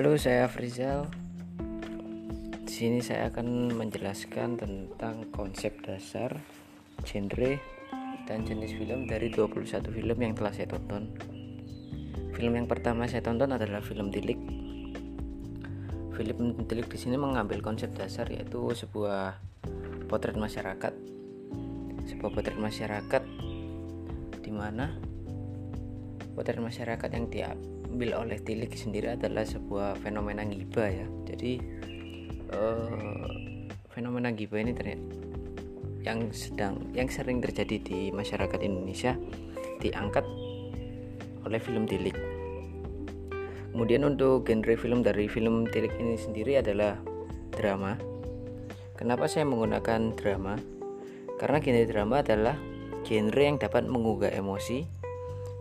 Halo, saya Frizal. Di sini saya akan menjelaskan tentang konsep dasar, genre, dan jenis film dari 21 film yang telah saya tonton. Film yang pertama saya tonton adalah film Tilik. Film Tilik di sini mengambil konsep dasar yaitu sebuah potret masyarakat. Sebuah potret masyarakat di mana potret masyarakat yang diambil oleh Tilik sendiri adalah sebuah fenomena giba ya. Jadi uh, fenomena giba ini ternyata yang sedang yang sering terjadi di masyarakat Indonesia diangkat oleh film Tilik. Kemudian untuk genre film dari film Tilik ini sendiri adalah drama. Kenapa saya menggunakan drama? Karena genre drama adalah genre yang dapat menggugah emosi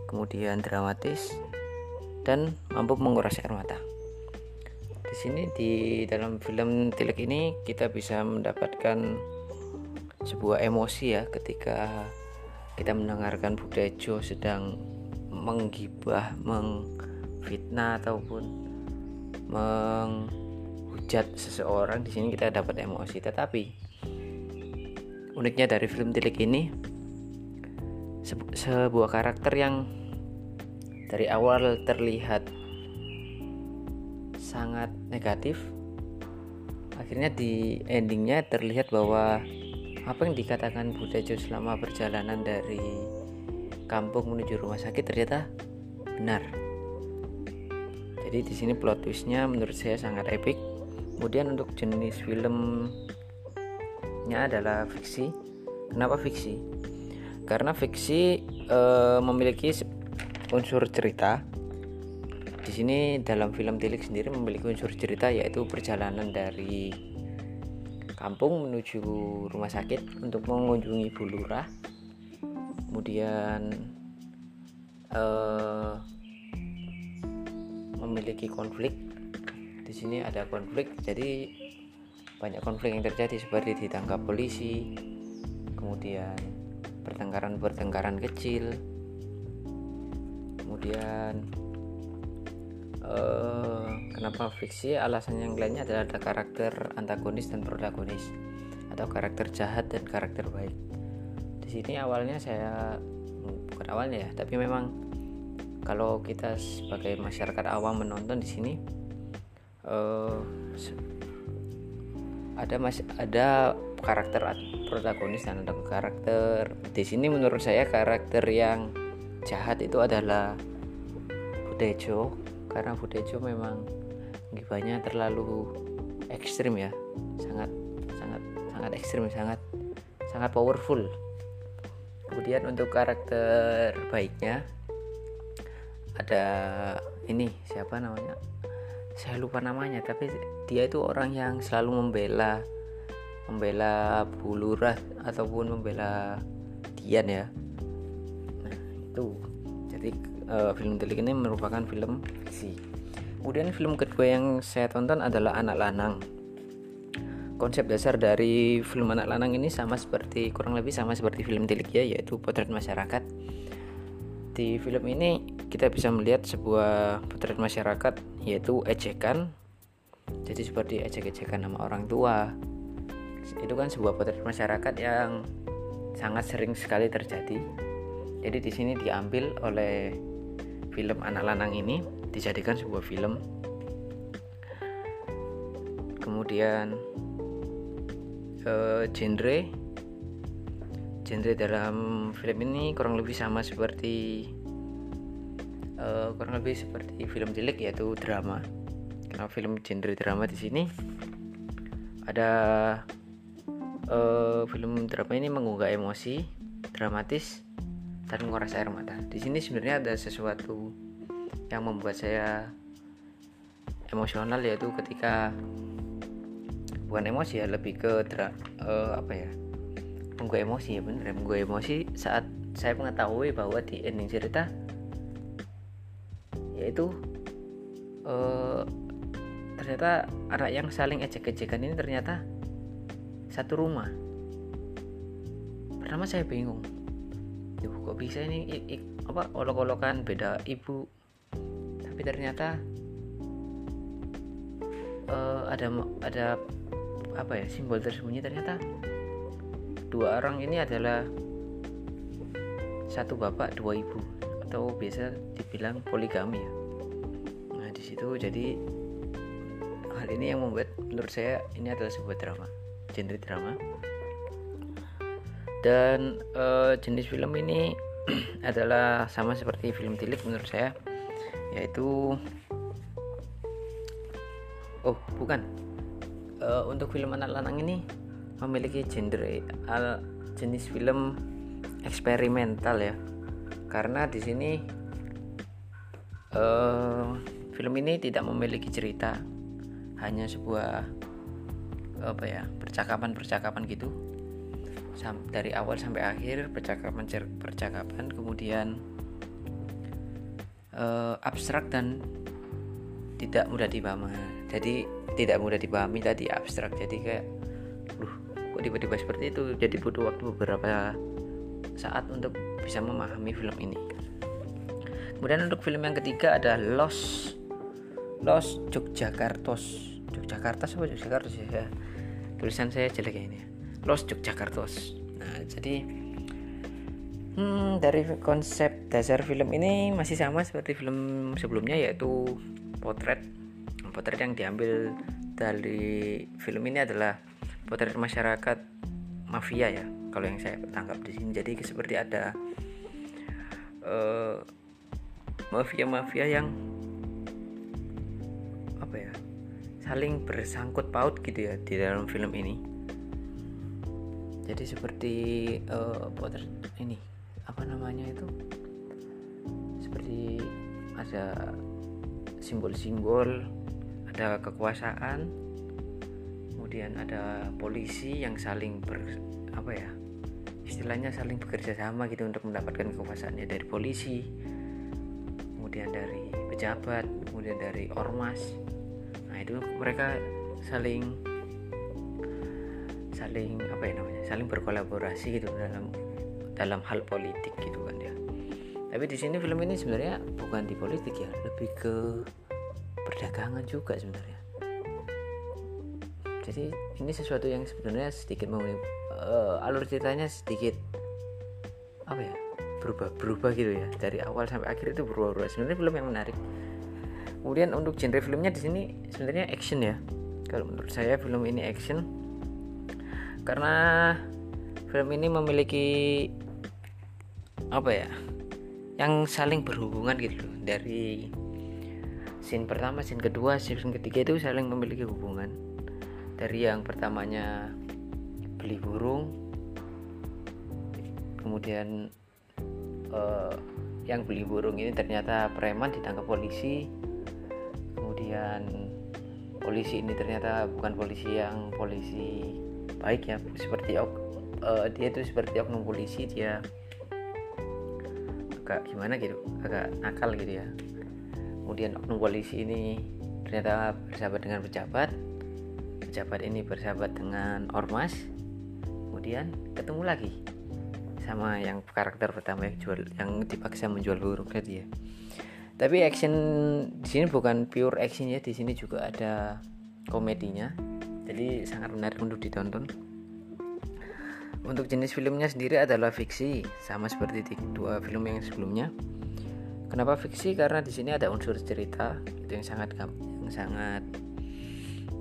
kemudian dramatis dan mampu menguras air mata. Di sini di dalam film Tilek ini kita bisa mendapatkan sebuah emosi ya ketika kita mendengarkan Budejo sedang menggibah, mengfitnah ataupun menghujat seseorang di sini kita dapat emosi. Tetapi uniknya dari film Tilik ini sebuah karakter yang dari awal terlihat sangat negatif akhirnya di endingnya terlihat bahwa apa yang dikatakan Budejo selama perjalanan dari kampung menuju rumah sakit ternyata benar. Jadi di sini plot twistnya menurut saya sangat epic. Kemudian untuk jenis filmnya adalah fiksi. Kenapa fiksi? Karena fiksi e, memiliki unsur cerita. Di sini dalam film Tilik sendiri memiliki unsur cerita yaitu perjalanan dari kampung menuju rumah sakit untuk mengunjungi Bu Lurah. Kemudian uh, memiliki konflik. Di sini ada konflik, jadi banyak konflik yang terjadi seperti ditangkap polisi, kemudian pertengkaran-pertengkaran kecil, kemudian uh, kenapa fiksi? Alasan yang lainnya adalah ada karakter antagonis dan protagonis atau karakter jahat dan karakter baik. Di sini awalnya saya bukan awalnya ya tapi memang kalau kita sebagai masyarakat awam menonton di sini uh, ada masih ada karakter protagonis dan ada karakter. Di sini menurut saya karakter yang jahat itu adalah Budejo karena Budejo memang gibahnya terlalu ekstrim ya. Sangat sangat sangat ekstrim sangat sangat powerful. Kemudian untuk karakter baiknya ada ini siapa namanya? Saya lupa namanya tapi dia itu orang yang selalu membela membela Bulurah ataupun membela Dian ya itu jadi uh, film Telik ini merupakan film fiksi. Kemudian film kedua yang saya tonton adalah Anak Lanang. Konsep dasar dari film Anak Lanang ini sama seperti kurang lebih sama seperti film Tilik ya, yaitu potret masyarakat. Di film ini kita bisa melihat sebuah potret masyarakat yaitu ejekan. Jadi seperti ejek-ejekan nama orang tua. Itu kan sebuah potret masyarakat yang sangat sering sekali terjadi. Jadi di sini diambil oleh film anak lanang ini dijadikan sebuah film. Kemudian uh, genre. Genre dalam film ini kurang lebih sama seperti uh, kurang lebih seperti film cilik yaitu drama. Karena film genre drama di sini ada uh, film drama ini mengunggah emosi dramatis dan menguras air mata. Di sini sebenarnya ada sesuatu yang membuat saya emosional yaitu ketika bukan emosi ya lebih ke dra, uh, apa ya menggugah emosi ya bener ya menggugah emosi saat saya mengetahui bahwa di ending cerita yaitu uh, ternyata anak yang saling ejek-ejekan ini ternyata satu rumah pertama saya bingung ibu kok bisa ini? I, i, apa olok-olokan beda ibu. Tapi ternyata uh, ada ada apa ya simbol tersembunyi. Ternyata dua orang ini adalah satu bapak dua ibu. Atau biasa dibilang poligami ya. Nah di situ jadi hal ini yang membuat menurut saya ini adalah sebuah drama genre drama dan uh, jenis film ini adalah sama seperti film tilik menurut saya yaitu oh bukan. Uh, untuk film anak lanang ini memiliki genre al jenis film eksperimental ya. Karena di sini uh, film ini tidak memiliki cerita hanya sebuah apa ya percakapan-percakapan gitu dari awal sampai akhir percakapan percakapan kemudian uh, abstrak dan tidak mudah dipahami. Jadi tidak mudah dipahami tadi abstrak. Jadi kayak duh kok tiba-tiba seperti itu? Jadi butuh waktu beberapa saat untuk bisa memahami film ini. Kemudian untuk film yang ketiga ada Los Los Yogyakartos. Yogyakarta apa Yogyakarta ya? Tulisan saya jelek ya ini Los Yogyakartos nah jadi hmm, dari konsep dasar film ini masih sama seperti film sebelumnya yaitu potret. Potret yang diambil dari film ini adalah potret masyarakat mafia ya kalau yang saya tangkap di sini. Jadi seperti ada uh, mafia-mafia yang apa ya saling bersangkut paut gitu ya di dalam film ini jadi seperti uh, potret ini apa namanya itu? Seperti ada simbol-simbol ada kekuasaan kemudian ada polisi yang saling ber apa ya istilahnya saling bekerja sama gitu untuk mendapatkan kekuasaannya dari polisi kemudian dari pejabat kemudian dari ormas. Nah itu mereka saling saling apa ya namanya saling berkolaborasi gitu dalam dalam hal politik gitu kan ya. Tapi di sini film ini sebenarnya bukan di politik ya lebih ke perdagangan juga sebenarnya. Jadi ini sesuatu yang sebenarnya sedikit mau uh, alur ceritanya sedikit apa ya berubah berubah gitu ya. Dari awal sampai akhir itu berubah berubah sebenarnya film yang menarik. Kemudian untuk genre filmnya di sini sebenarnya action ya. Kalau menurut saya film ini action karena film ini memiliki apa ya yang saling berhubungan gitu dari scene pertama scene kedua scene ketiga itu saling memiliki hubungan. Dari yang pertamanya beli burung kemudian uh, yang beli burung ini ternyata preman ditangkap polisi. Kemudian polisi ini ternyata bukan polisi yang polisi baik ya seperti uh, dia itu seperti oknum polisi dia agak gimana gitu agak nakal gitu ya. Kemudian oknum polisi ini ternyata bersahabat dengan pejabat pejabat ini bersahabat dengan ormas kemudian ketemu lagi sama yang karakter pertama yang jual yang dipaksa menjual burung tadi ya. Tapi action di sini bukan pure action ya di sini juga ada komedinya jadi sangat menarik untuk ditonton untuk jenis filmnya sendiri adalah fiksi sama seperti di dua film yang sebelumnya Kenapa fiksi? Karena di sini ada unsur cerita itu yang sangat yang sangat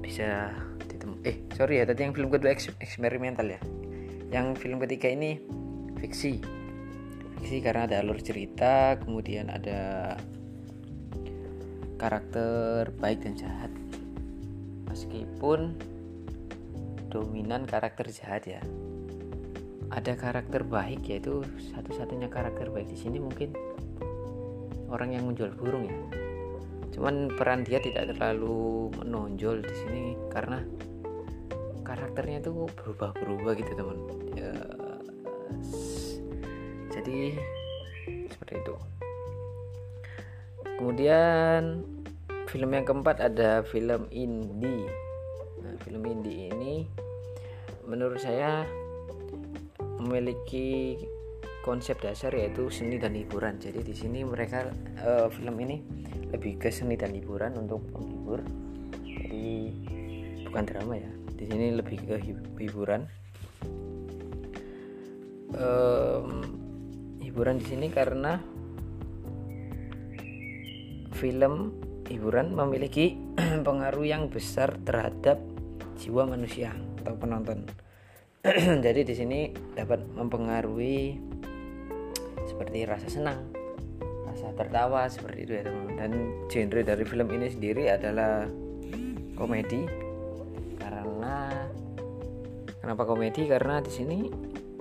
bisa ditemu. Eh, sorry ya, tadi yang film kedua eks eksperimental ya. Yang film ketiga ini fiksi. Fiksi karena ada alur cerita, kemudian ada karakter baik dan jahat. Meskipun dominan karakter jahat ya. Ada karakter baik yaitu satu-satunya karakter baik di sini mungkin orang yang menjual burung ya. Cuman peran dia tidak terlalu menonjol di sini karena karakternya itu berubah-berubah gitu teman. Ya jadi seperti itu. Kemudian film yang keempat ada film indie film indie ini menurut saya memiliki konsep dasar yaitu seni dan hiburan. Jadi di sini mereka uh, film ini lebih ke seni dan hiburan untuk menghibur. Jadi bukan drama ya di sini lebih ke hiburan um, hiburan di sini karena film hiburan memiliki pengaruh yang besar terhadap jiwa manusia atau penonton. Jadi di sini dapat mempengaruhi seperti rasa senang, rasa tertawa seperti itu ya teman. Dan genre dari film ini sendiri adalah komedi karena kenapa komedi karena di sini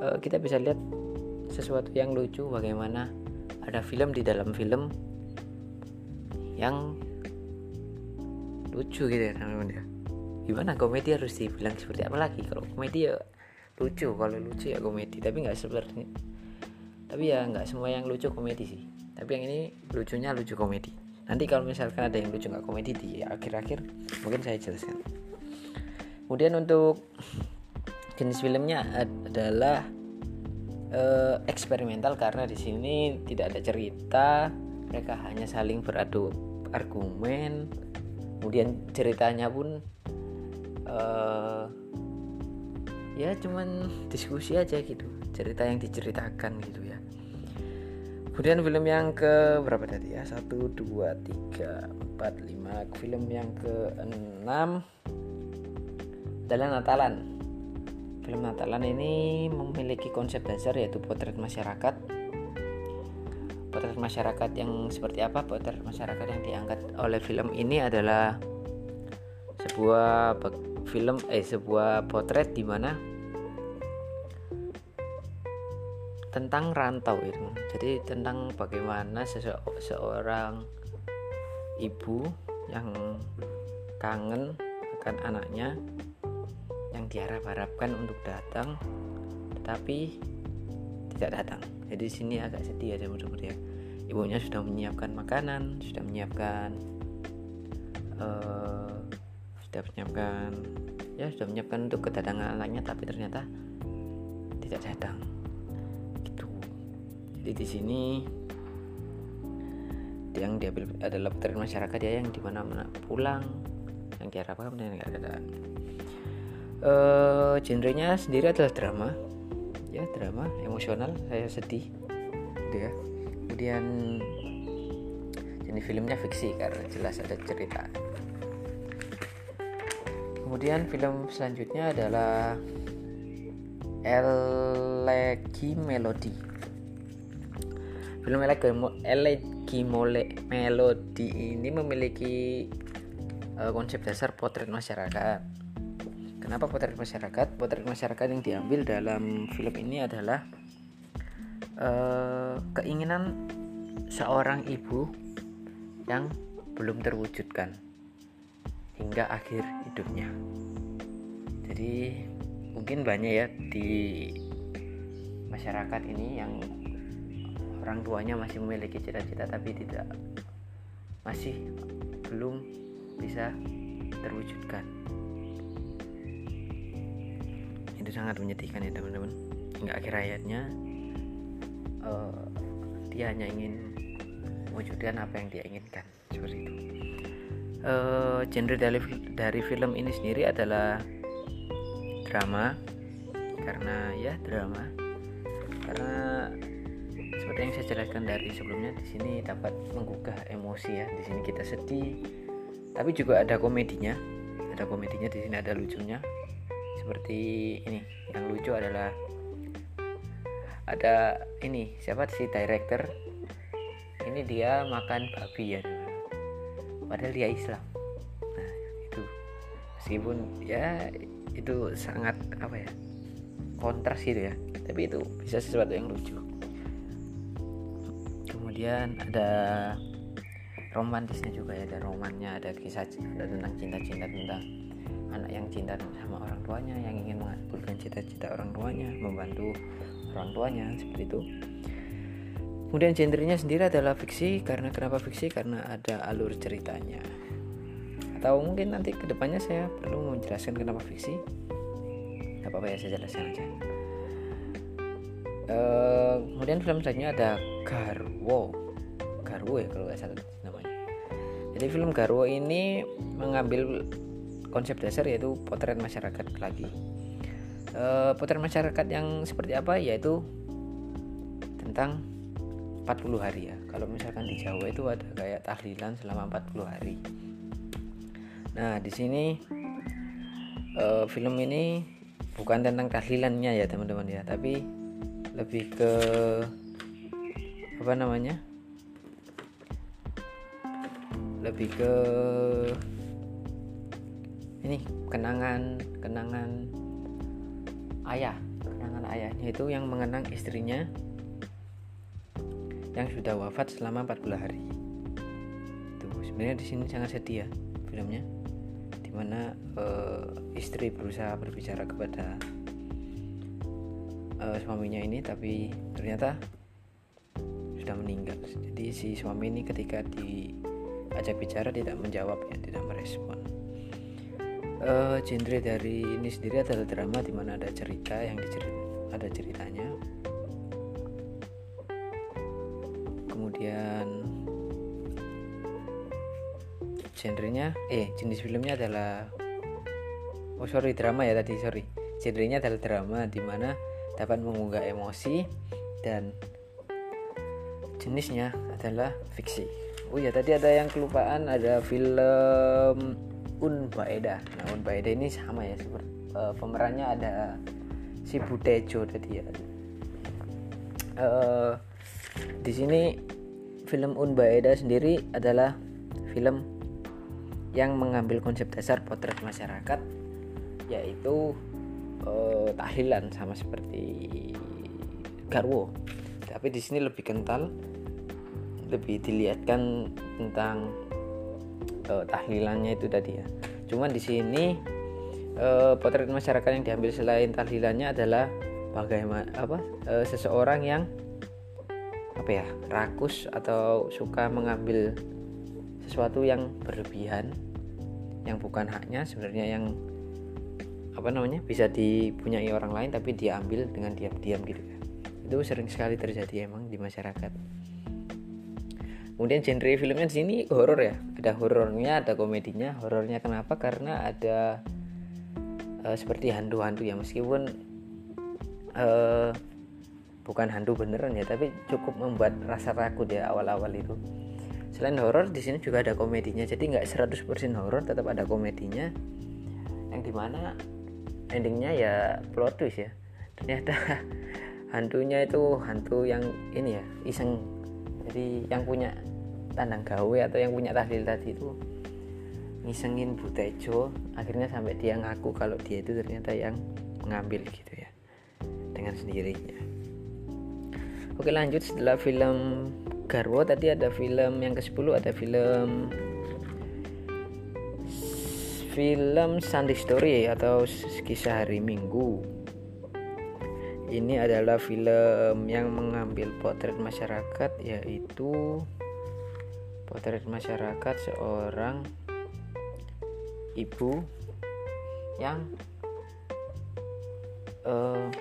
uh, kita bisa lihat sesuatu yang lucu bagaimana ada film di dalam film yang lucu gitu ya teman-teman ya gimana komedi harus dibilang seperti apa lagi? Kalau komedi ya lucu kalau lucu ya komedi. Tapi nggak seperti tapi ya nggak semua yang lucu komedi sih. Tapi yang ini lucunya lucu komedi. Nanti kalau misalkan ada yang lucu nggak komedi di akhir-akhir mungkin saya jelaskan. Kemudian untuk jenis filmnya adalah uh, eksperimental karena di sini tidak ada cerita mereka hanya saling beradu argumen kemudian ceritanya pun uh, ya cuman diskusi aja gitu cerita yang diceritakan gitu ya. Kemudian film yang ke berapa tadi ya? Satu dua tiga empat lima. Film yang ke enam adalah Natalan. Film Natalan ini memiliki konsep dasar yaitu potret masyarakat. Potret masyarakat yang seperti apa? Potret masyarakat yang diangkat oleh film ini adalah sebuah film eh sebuah potret di mana tentang rantau itu jadi tentang bagaimana seseorang ibu yang kangen akan anaknya yang diharap-harapkan untuk datang tetapi tidak datang. Jadi sini agak sedih ya teman-teman ya. Ibunya sudah menyiapkan makanan sudah menyiapkan uh, sudah menyiapkan ya sudah menyiapkan untuk kedatangan anaknya tapi ternyata tidak datang. Gitu. Jadi di sini yang diambil adalah potret masyarakat ya yang di mana mana pulang yang diharapkan dan nggak ada uh, genrenya sendiri adalah drama. Ya drama emosional saya sedih. Gitu ya. Kemudian jenis filmnya fiksi karena jelas ada cerita kemudian film selanjutnya adalah Elegi Melody. Film Elegi Melody ini memiliki uh, konsep dasar potret masyarakat. Kenapa potret masyarakat? Potret masyarakat yang diambil dalam film ini adalah uh, keinginan seorang ibu yang belum terwujudkan hingga akhir hidupnya. Jadi mungkin banyak ya di masyarakat ini yang orang tuanya masih memiliki cita-cita tapi tidak masih belum bisa terwujudkan. Itu sangat menyedihkan ya teman-teman. Hingga akhir hayatnya uh, dia hanya ingin mewujudkan apa yang dia inginkan seperti itu uh, genre dari dari film ini sendiri adalah drama. Karena ya drama. Karena seperti yang saya jelaskan dari sebelumnya di sini dapat menggugah emosi ya. Di sini kita sedih tapi juga ada komedinya. Ada komedinya di sini ada lucunya. Seperti ini yang lucu adalah ada ini siapa sih director? Ini dia makan babi ya padahal dia Islam. Nah itu. Meskipun ya itu sangat apa ya kontras gitu ya. Tapi itu bisa sesuatu yang lucu. Kemudian ada romantisnya juga ya ada romannya ada kisah cerita tentang cinta-cinta tentang anak yang cinta sama orang tuanya yang ingin mengabulkan cita-cita orang tuanya membantu orang tuanya seperti itu kemudian genrenya sendiri adalah fiksi karena kenapa fiksi? Karena ada alur ceritanya. Atau mungkin nanti ke depannya saya perlu menjelaskan kenapa fiksi. Gak apa-apa ya saya jelaskan aja. Uh, kemudian film selanjutnya ada Garwo. Garwo ya kalau nggak salah namanya. Jadi film Garwo ini mengambil konsep dasar yaitu potret masyarakat lagi. Uh, potret masyarakat yang seperti apa? Yaitu tentang 40 hari ya. Kalau misalkan di Jawa itu ada kayak tahlilan selama 40 hari. Nah di sini uh, film ini bukan tentang tahlilannya ya teman-teman ya tapi lebih ke apa namanya? Lebih ke ini kenangan kenangan ayah kenangan ayahnya itu yang mengenang istrinya yang sudah wafat selama 40 hari. Tuh sebenarnya di sini sangat setia filmnya di mana uh, istri berusaha berbicara kepada uh, suaminya ini tapi ternyata sudah meninggal. Jadi si suami ini ketika di ajak bicara tidak menjawab ya tidak merespon. Uh, dari ini sendiri adalah drama di mana ada cerita yang dicerit ada ceritanya kemudian genrenya eh jenis filmnya adalah oh sorry drama ya tadi sorry. Genrenya adalah drama di mana dapat mengunggah emosi dan jenisnya adalah fiksi. Oh ya tadi ada yang kelupaan ada film Un Baeda. Nah Un Baeda ini sama ya seperti uh, pemerannya ada si Butejo tadi ya. Uh, di sini film Un Baeda sendiri adalah film yang mengambil konsep dasar potret masyarakat yaitu uh, tahlilan sama seperti Garwo tapi di sini lebih kental lebih dilihatkan tentang uh, tahlilannya itu tadi ya. Cuman di sini uh, potret masyarakat yang diambil selain tahlilannya adalah bagaimana apa uh, seseorang yang apa ya rakus atau suka mengambil sesuatu yang berlebihan yang bukan haknya sebenarnya yang apa namanya bisa dipunyai orang lain tapi diambil dengan diam-diam gitu ya. Itu sering sekali terjadi emang di masyarakat. Kemudian genre filmnya di sini horor ya ada horornya ada komedinya. Horornya kenapa? Karena ada uh, seperti hantu-hantu ya. Meskipun uh, bukan hantu beneran ya tapi cukup membuat rasa takut ya awal-awal itu. Selain horor di sini juga ada komedinya. Jadi nggak 100% horor tetap ada komedinya. Yang di mana endingnya ya plot twist ya. Ternyata hantunya itu hantu yang ini ya iseng. Jadi yang punya tandang gawe atau yang punya tahlil tadi itu ngisengin Butejo akhirnya sampai dia ngaku kalau dia itu ternyata yang mengambil gitu ya dengan sendirinya oke lanjut. Setelah film Garwo tadi ada film yang ke-10 ada film film Sunday Story atau kisah hari Minggu. Ini adalah film yang mengambil potret masyarakat yaitu potret masyarakat seorang ibu yang uh,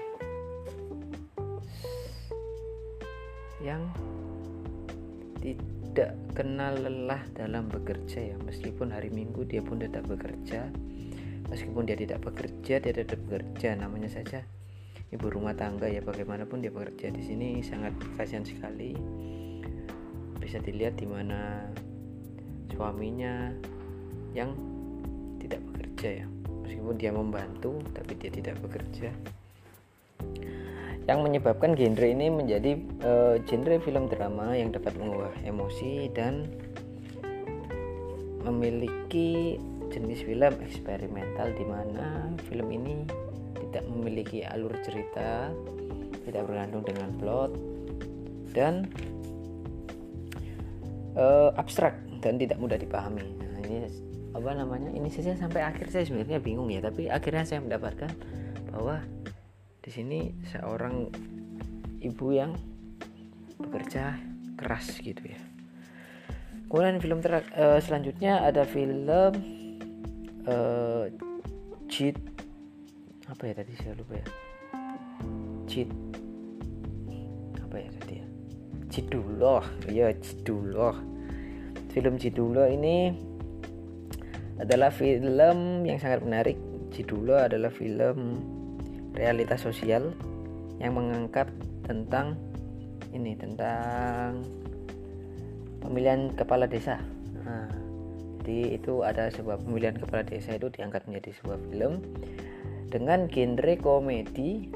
yang tidak kenal lelah dalam bekerja ya. Meskipun hari Minggu dia pun tetap bekerja meskipun dia tidak bekerja dia tetap bekerja. Namanya saja ibu rumah tangga ya bagaimanapun dia bekerja di sini sangat kasihan sekali. Bisa dilihat di mana suaminya yang tidak bekerja ya. Meskipun dia membantu tapi dia tidak bekerja yang menyebabkan genre ini menjadi uh, genre film drama yang dapat mengubah emosi dan memiliki jenis film eksperimental di mana film ini tidak memiliki alur cerita, tidak bergantung dengan plot, dan uh, abstrak dan tidak mudah dipahami. Nah, ini apa namanya? Ini saja sampai akhir saya sebenarnya bingung ya, tapi akhirnya saya mendapatkan bahwa di sini seorang ibu yang bekerja keras gitu ya. Kemudian film ter uh, selanjutnya ada film uh, Cheat. Apa ya tadi? Saya lupa ya. Cid apa ya tadi ya? Ciduloh ya Ciduloh film Ciduloh ini adalah film yang sangat menarik. Judulnya adalah film realitas sosial yang mengangkat tentang ini tentang pemilihan kepala desa. Nah, jadi itu ada sebuah pemilihan kepala desa itu diangkat menjadi sebuah film dengan genre komedi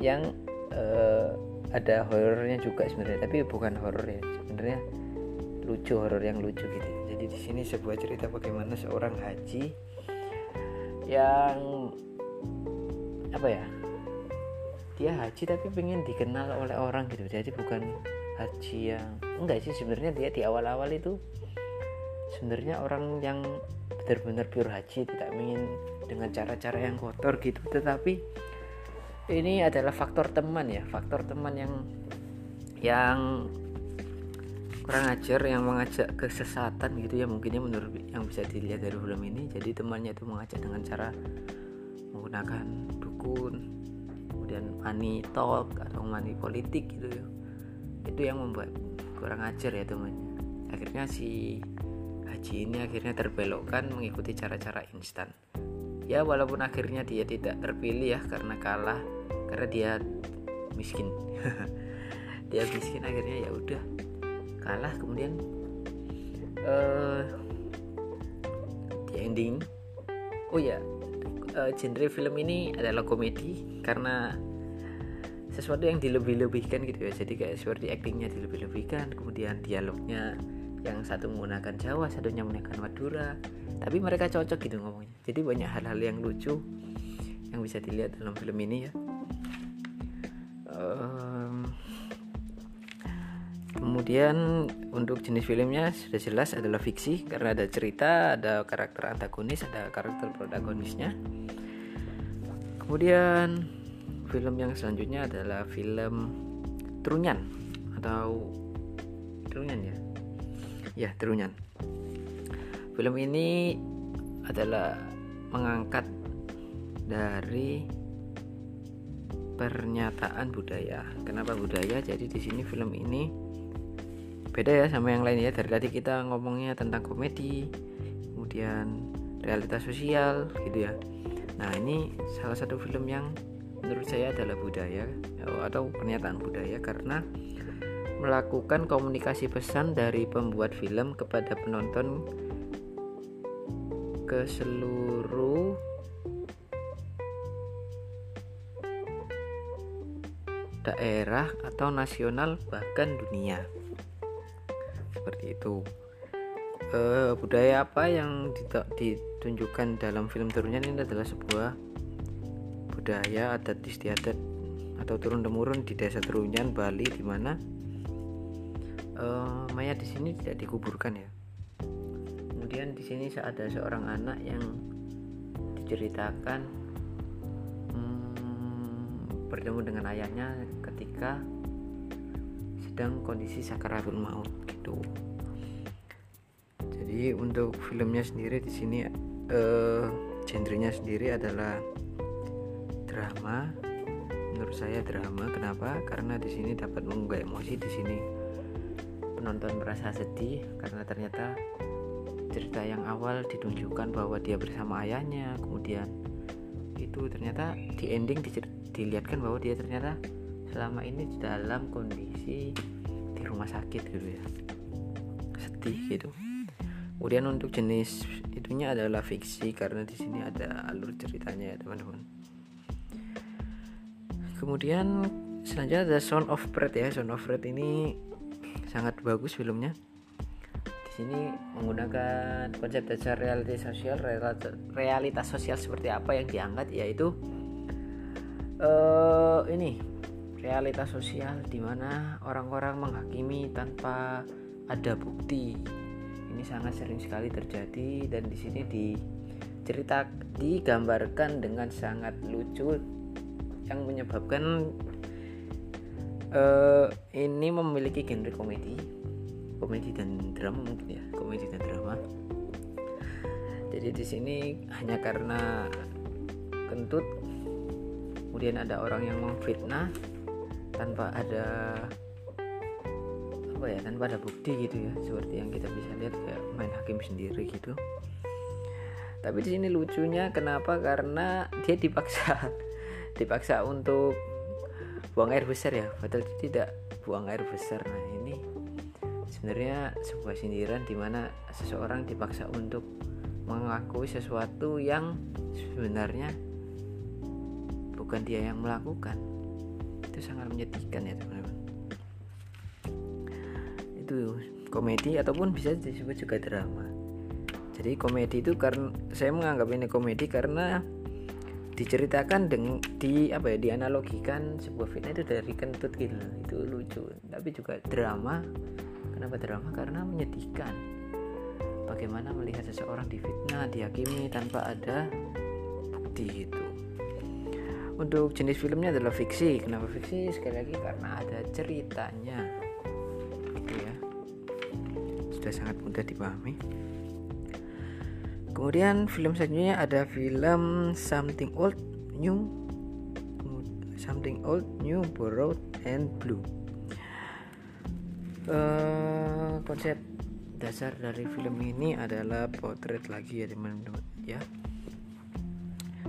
yang uh, ada horornya juga sebenarnya tapi bukan horor ya sebenarnya lucu horor yang lucu gitu. Jadi di sini sebuah cerita bagaimana seorang haji yang apa ya? Dia haji tapi pengen dikenal oleh orang gitu. Jadi bukan haji yang enggak sih sebenarnya dia di awal-awal itu sebenarnya orang yang benar-benar pure haji tidak ingin dengan cara-cara yang kotor gitu. Tetapi ini adalah faktor teman ya faktor teman yang yang kurang ajar yang mengajak kesesatan gitu ya. Mungkinnya menurut yang bisa dilihat dari film ini. Jadi temannya itu mengajak dengan cara menggunakan dukun kemudian money talk atau money politik gitu ya. Itu yang membuat kurang ajar ya temannya akhirnya si haji ini akhirnya terbelokkan mengikuti cara-cara instan. Ya walaupun akhirnya dia tidak terpilih ya karena kalah karena dia miskin. Dia miskin akhirnya ya udah kalah. Kemudian uh, di ending. Oh ya uh, genre film ini adalah komedi karena sesuatu yang dilebih-lebihkan gitu ya. Jadi kayak seperti aktingnya dilebih-lebihkan kemudian dialognya yang satu menggunakan Jawa satunya menggunakan Madura. Tapi mereka cocok gitu ngomongnya. Jadi banyak hal-hal yang lucu yang bisa dilihat dalam film ini ya. Um, kemudian untuk jenis filmnya sudah jelas adalah fiksi. Karena ada cerita ada karakter antagonis ada karakter protagonisnya kemudian film yang selanjutnya adalah film Trunyan atau Trunyan ya? Ya Trunyan. Film ini adalah mengangkat dari pernyataan budaya. Kenapa budaya? Jadi di sini film ini beda ya sama yang lain ya. Dari tadi kita ngomongnya tentang komedi kemudian realitas sosial gitu ya nah ini salah satu film yang menurut saya adalah budaya atau pernyataan budaya karena melakukan komunikasi pesan dari pembuat film kepada penonton ke seluruh daerah atau nasional bahkan dunia. Seperti itu e, budaya apa yang ditunjukkan dalam film turunnya ini adalah sebuah budaya adat istiadat atau turun temurun di desa Terunyan Bali di mana e, mayat di sini tidak dikuburkan ya. Kemudian di sini ada seorang anak yang diceritakan hmm, bertemu dengan ayahnya ketika sedang kondisi sakaratul maut gitu jadi untuk filmnya sendiri di sini uh, genrenya sendiri adalah drama. Menurut saya drama. Kenapa? Karena di sini dapat mengunggah emosi. Di sini penonton merasa sedih karena ternyata cerita yang awal ditunjukkan bahwa dia bersama ayahnya. Kemudian itu ternyata di ending dilihatkan bahwa dia ternyata selama ini di dalam kondisi di rumah sakit gitu ya. Sedih gitu kemudian untuk jenis itunya adalah fiksi karena di sini ada alur ceritanya ya teman-teman. Kemudian selanjutnya ada Sound of Bread ya. Sound of Bread ini sangat bagus filmnya. Di sini menggunakan konsep dasar realitas sosial realitas sosial seperti apa yang diangkat yaitu uh, ini realitas sosial di mana orang-orang menghakimi tanpa ada bukti. Ini sangat sering sekali terjadi dan di sini dicerita digambarkan dengan sangat lucu yang menyebabkan uh, ini memiliki genre komedi, komedi dan drama mungkin ya, komedi dan drama. Jadi di sini hanya karena kentut kemudian ada orang yang memfitnah tanpa ada apa ya tanpa ada bukti gitu ya seperti yang kita bisa lihat kayak main hakim sendiri gitu. Tapi di sini lucunya kenapa? Karena dia dipaksa dipaksa untuk buang air besar ya. Padahal tidak buang air besar. Nah ini sebenarnya sebuah sindiran di mana seseorang dipaksa untuk mengakui sesuatu yang sebenarnya bukan dia yang melakukan. Itu sangat menyedihkan ya teman-teman itu komedi ataupun bisa disebut juga drama. Jadi komedi itu karena saya menganggap ini komedi karena diceritakan dengan di apa ya dianalogikan sebuah fitnah itu dari kentut gitu itu lucu. Tapi juga drama kenapa drama? Karena menyedihkan. Bagaimana melihat seseorang difitnah dihakimi tanpa ada bukti itu untuk jenis filmnya adalah fiksi. Kenapa fiksi? Sekali lagi karena ada ceritanya sudah sangat mudah dipahami. Kemudian film selanjutnya ada film Something Old New Something Old New Borrowed and Blue. Uh, konsep dasar dari film ini adalah potret lagi ya teman-teman ya.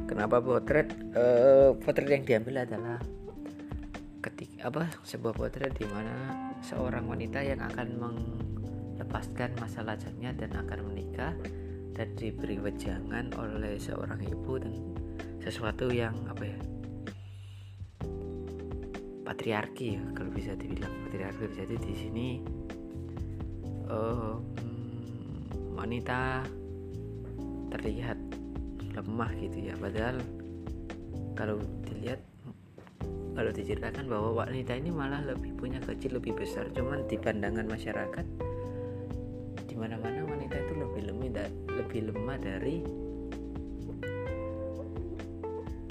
Kenapa potret? Uh, potret yang diambil adalah ketika apa sebuah potret di mana seorang wanita yang akan melepaskan masa lajangnya dan akan menikah dan diberi wejangan oleh seorang ibu dan sesuatu yang apa ya patriarki ya kalau bisa dibilang patriarki. Jadi di sini uh, wanita terlihat lemah gitu ya. Padahal kalau dilihat kalau diceritakan bahwa wanita ini malah lebih punya kecil lebih besar. Cuman di pandangan masyarakat dari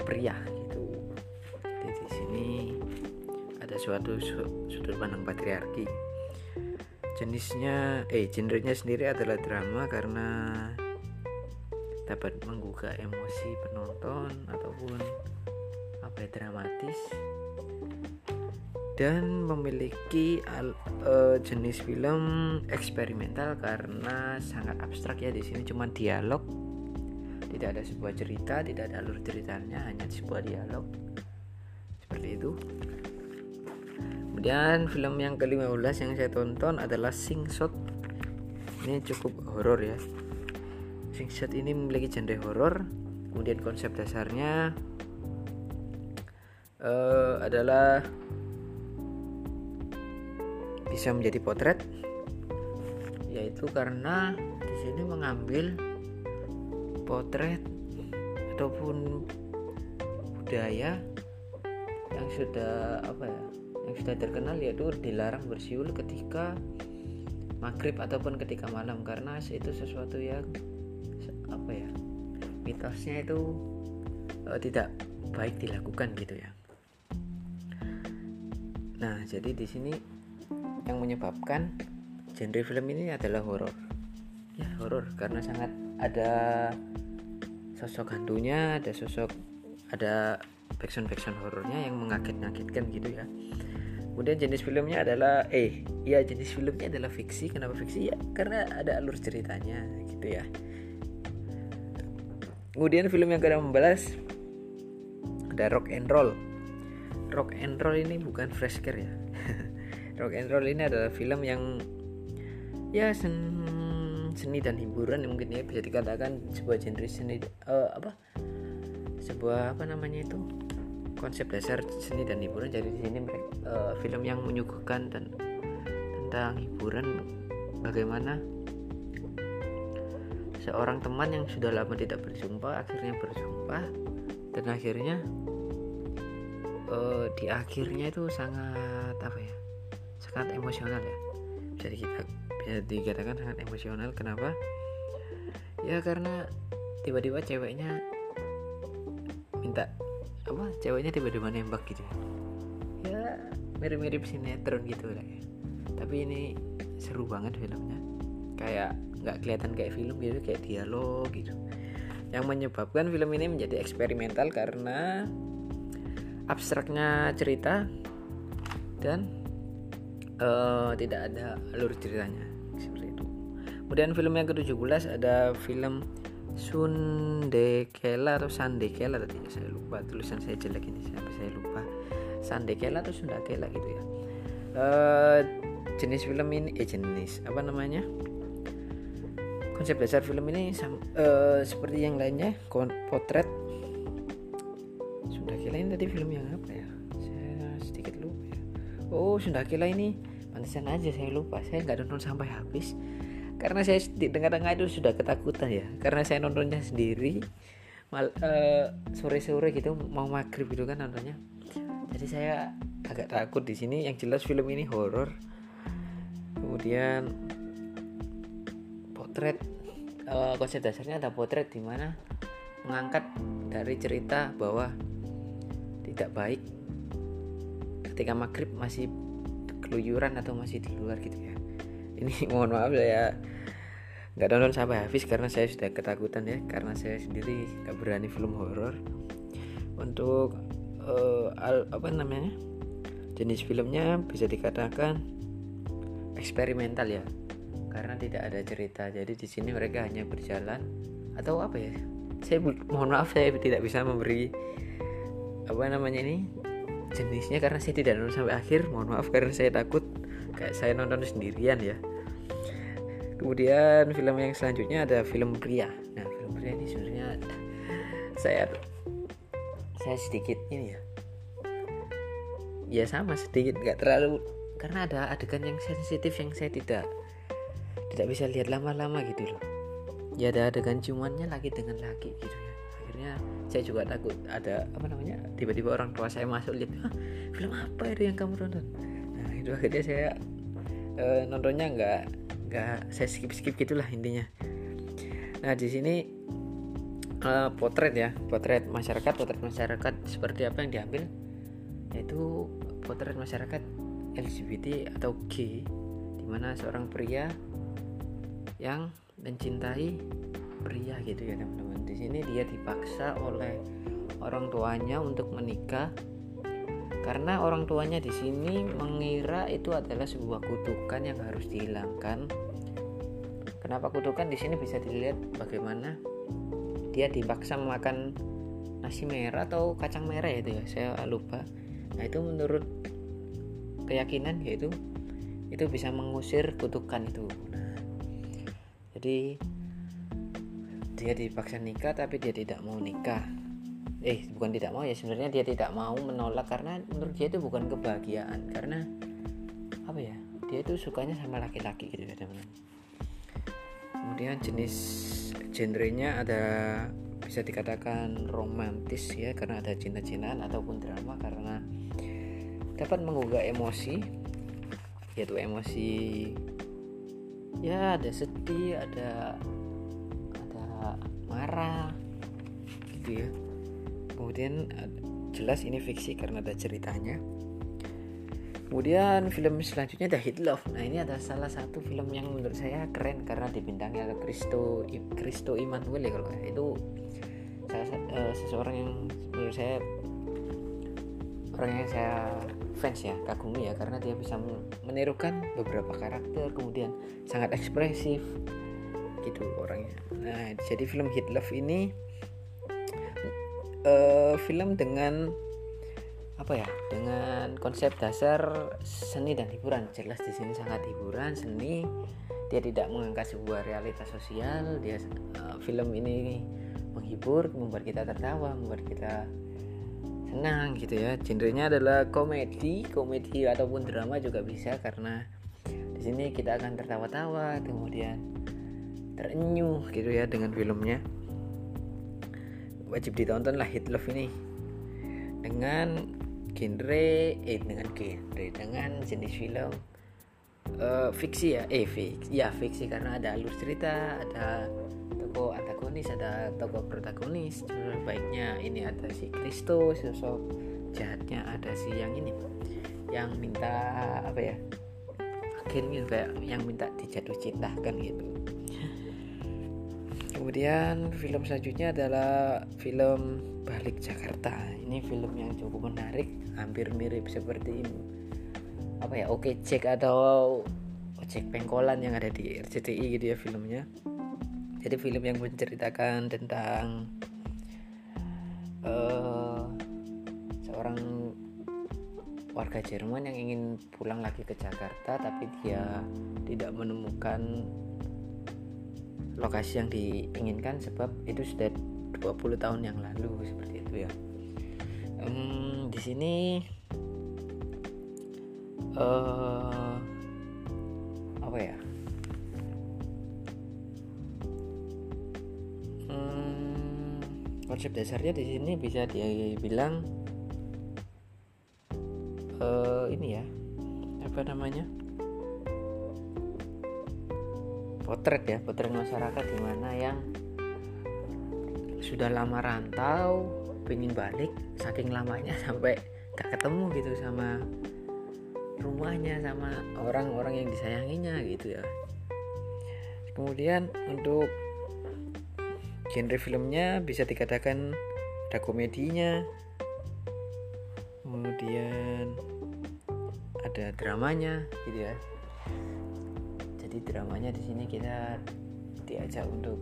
pria gitu. Jadi di sini ada suatu sudut pandang patriarki. Jenisnya eh genrenya sendiri adalah drama karena dapat menggugah emosi penonton ataupun apa ya dramatis dan memiliki al, uh, jenis film eksperimental karena sangat abstrak ya di sini cuma dialog. Tidak ada sebuah cerita tidak ada alur ceritanya hanya sebuah dialog. Seperti itu. Kemudian film yang ke-15 yang saya tonton adalah Sing Shot. Ini cukup horor ya. Sing Shot ini memiliki genre horor. Kemudian konsep dasarnya uh, adalah bisa menjadi potret? Yaitu karena di sini mengambil potret ataupun budaya yang sudah apa ya yang sudah terkenal yaitu dilarang bersiul ketika maghrib ataupun ketika malam. Karena itu sesuatu yang apa ya mitosnya itu uh, tidak baik dilakukan gitu ya. Nah jadi di sini yang menyebabkan genre film ini adalah horor. Ya horor karena sangat ada sosok hantunya ada sosok ada backsound backsound horornya yang mengaget-ngagetkan gitu ya. Kemudian jenis filmnya adalah eh ya jenis filmnya adalah fiksi. Kenapa fiksi? Ya karena ada alur ceritanya gitu ya. Kemudian film yang ke-16 ada rock and roll. Rock and roll ini bukan fresh care ya rock and roll ini adalah film yang ya sen seni dan hiburan mungkin ya bisa dikatakan sebuah genre seni uh, apa sebuah apa namanya itu konsep dasar seni dan hiburan. Jadi di sini uh, film yang menyuguhkan dan tentang hiburan bagaimana seorang teman yang sudah lama tidak berjumpa akhirnya berjumpa dan akhirnya uh, di akhirnya itu sangat sangat emosional ya. Bisa kita bisa dikatakan sangat emosional. Kenapa? Ya karena tiba-tiba ceweknya minta apa ceweknya tiba-tiba nembak gitu. Ya mirip-mirip sinetron gitu lah ya. Tapi ini seru banget filmnya. Kayak nggak kelihatan kayak film gitu kayak dialog gitu. Yang menyebabkan film ini menjadi eksperimental karena abstraknya cerita dan uh, tidak ada alur ceritanya seperti itu. Kemudian film yang ke-17 ada film Sundekela atau Sandekela tadi saya lupa tulisan saya jelek ini sampai saya lupa. Sandekela atau Sundakela gitu ya. Uh, jenis film ini eh jenis apa namanya? Konsep dasar film ini uh, seperti yang lainnya potret. Sundakela ini tadi film yang apa ya? Saya sedikit lupa ya. Oh Sundakela ini pantesan aja saya lupa saya nggak nonton sampai habis. Karena saya di tengah-tengah itu sudah ketakutan ya. Karena saya nontonnya sendiri mal uh, sore-sore gitu mau maghrib gitu kan nontonnya. Jadi saya agak takut di sini. Yang jelas film ini horor. Kemudian potret uh, konsep dasarnya ada potret di mana mengangkat dari cerita bahwa tidak baik ketika maghrib masih keluyuran atau masih di luar gitu ya. Ini mohon maaf saya nggak nonton sampai habis karena saya sudah ketakutan ya. Karena saya sendiri nggak berani film horor. Untuk uh, al, apa namanya jenis filmnya bisa dikatakan eksperimental ya. Karena tidak ada cerita. Jadi di sini mereka hanya berjalan atau apa ya? Saya mohon maaf saya tidak bisa memberi apa namanya ini jenisnya karena saya tidak nonton sampai akhir mohon maaf karena saya takut kayak saya nonton sendirian ya. Kemudian film yang selanjutnya ada film pria nah film pria ini sebenarnya saya saya sedikit ini ya. Ya sama sedikit nggak terlalu karena ada adegan yang sensitif yang saya tidak tidak bisa lihat lama-lama gitu loh. Ya ada adegan cumannya lagi dengan laki gitu ya. Akhirnya saya juga takut ada apa namanya tiba-tiba orang tua saya masuk lihat ah, film apa itu yang kamu tonton nah itu akhirnya saya uh, nontonnya nggak nggak saya skip skip gitulah intinya. Nah di sini uh, potret ya potret masyarakat potret masyarakat seperti apa yang diambil yaitu potret masyarakat LGBT atau G di mana seorang pria yang mencintai pria gitu ya teman-teman di sini dia dipaksa oleh orang tuanya untuk menikah karena orang tuanya di sini mengira itu adalah sebuah kutukan yang harus dihilangkan. Kenapa kutukan di sini bisa dilihat bagaimana dia dipaksa makan nasi merah atau kacang merah ya itu ya saya lupa. Nah itu menurut keyakinan yaitu itu bisa mengusir kutukan itu. Nah, jadi dia dipaksa nikah tapi dia tidak mau nikah. Eh bukan tidak mau ya sebenarnya dia tidak mau menolak karena menurut dia itu bukan kebahagiaan. Karena apa ya dia itu sukanya sama laki-laki gitu ya teman kemudian jenis genrenya ada bisa dikatakan romantis ya karena ada cinta-cintaan ataupun drama karena dapat menggugah emosi. Yaitu emosi ya ada sedih ada marah gitu ya kemudian jelas ini fiksi karena ada ceritanya. Kemudian film selanjutnya ada Hit Love. Nah ini ada salah satu film yang menurut saya keren karena dibintangi oleh Kristo Kristo Immanuel ya kalau itu salah uh, seseorang yang menurut saya orang yang saya fans ya kagumi ya karena dia bisa menirukan beberapa karakter kemudian sangat ekspresif gitu orangnya. Nah jadi film Hit Love ini uh, film dengan apa ya dengan konsep dasar seni dan hiburan. Jelas di sini sangat hiburan seni. Dia tidak mengangkat sebuah realitas sosial. Dia uh, film ini menghibur membuat kita tertawa membuat kita senang gitu ya. Genrenya adalah komedi komedi ataupun drama juga bisa karena di sini kita akan tertawa-tawa kemudian terenyuh gitu ya dengan filmnya. Wajib ditonton lah Hit Love ini. Dengan genre eh dengan genre dengan jenis film uh, fiksi ya eh fiksi ya fiksi karena ada alur cerita ada tokoh antagonis ada tokoh protagonis. Baiknya ini ada si Kristo sosok jahatnya ada si yang ini yang minta apa ya? Akhirnya kayak yang minta dijatuh cintakan gitu kemudian film selanjutnya adalah film Balik Jakarta. Ini film yang cukup menarik hampir mirip seperti apa ya oke cek atau cek pengkolan yang ada di RCTI gitu ya filmnya. Jadi film yang menceritakan tentang uh, seorang warga Jerman yang ingin pulang lagi ke Jakarta tapi dia tidak menemukan lokasi yang diinginkan sebab itu sudah 20 tahun yang lalu seperti itu ya. Um, di sini uh, apa ya? Um, konsep dasarnya di sini bisa dibilang uh, ini ya apa namanya potret ya potret masyarakat di mana yang sudah lama rantau pengen balik saking lamanya sampai gak ketemu gitu sama rumahnya sama orang-orang yang disayanginya gitu ya. Kemudian untuk genre filmnya bisa dikatakan ada komedinya. Kemudian ada dramanya gitu ya jadi dramanya di sini kita diajak untuk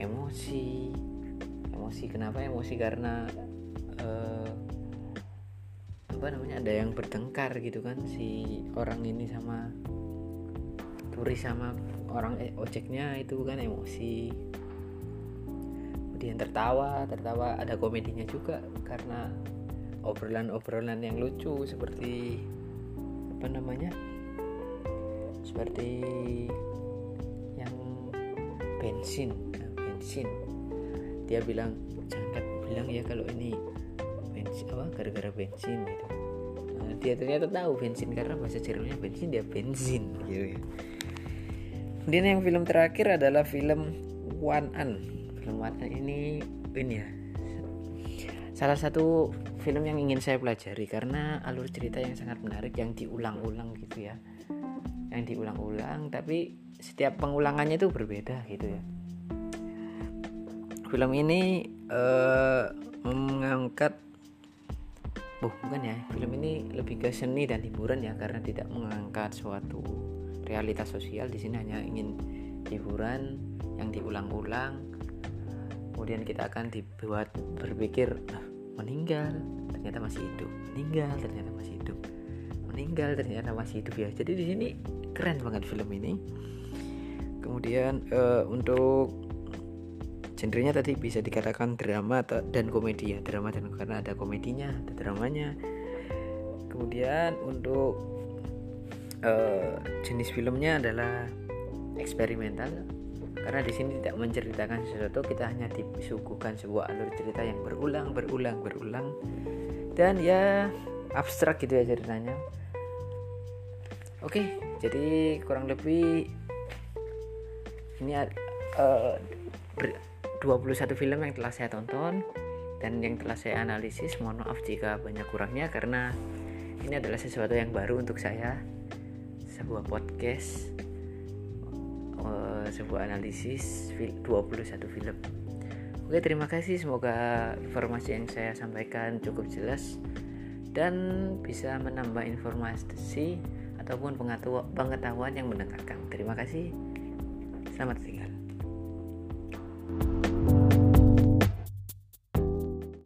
emosi. Emosi kenapa emosi? Karena uh, apa namanya ada yang bertengkar gitu kan si orang ini sama turis sama orang eh, ojeknya itu kan emosi. Kemudian tertawa tertawa. Ada komedinya juga karena obrolan-obrolan yang lucu seperti apa namanya seperti yang bensin nah, bensin. Dia bilang jangan bilang ya kalau ini bensin apa gara-gara bensin gitu. Nah, dia ternyata tahu bensin karena bahasa Jermannya bensin dia bensin gitu ya. Kemudian yang film terakhir adalah film One An. Film One An ini ini ya salah satu film yang ingin saya pelajari karena alur cerita yang sangat menarik yang diulang-ulang gitu ya yang diulang-ulang tapi setiap pengulangannya itu berbeda gitu ya. Film ini uh, mengangkat oh bukan ya film ini lebih ke seni dan hiburan ya karena tidak mengangkat suatu realitas sosial. Di sini hanya ingin hiburan yang diulang-ulang. Kemudian kita akan dibuat berpikir ah, meninggal ternyata masih hidup. Meninggal ternyata masih hidup meninggal ternyata masih hidup ya. Jadi di sini keren banget film ini. Kemudian uh, untuk genrenya tadi bisa dikatakan drama dan komedi ya. Drama dan karena ada komedinya ada dramanya. Kemudian untuk uh, jenis filmnya adalah eksperimental. Karena di sini tidak menceritakan sesuatu kita hanya disuguhkan sebuah alur cerita yang berulang berulang berulang. Dan ya abstrak gitu ya ceritanya. Oke jadi kurang lebih ini uh, 21 film yang telah saya tonton dan yang telah saya analisis. Mohon maaf jika banyak kurangnya karena ini adalah sesuatu yang baru untuk saya. Sebuah podcast uh, sebuah analisis 21 film. Oke terima kasih. Semoga informasi yang saya sampaikan cukup jelas dan bisa menambah informasi ataupun pengetahuan yang mendengarkan. Terima kasih. Selamat tinggal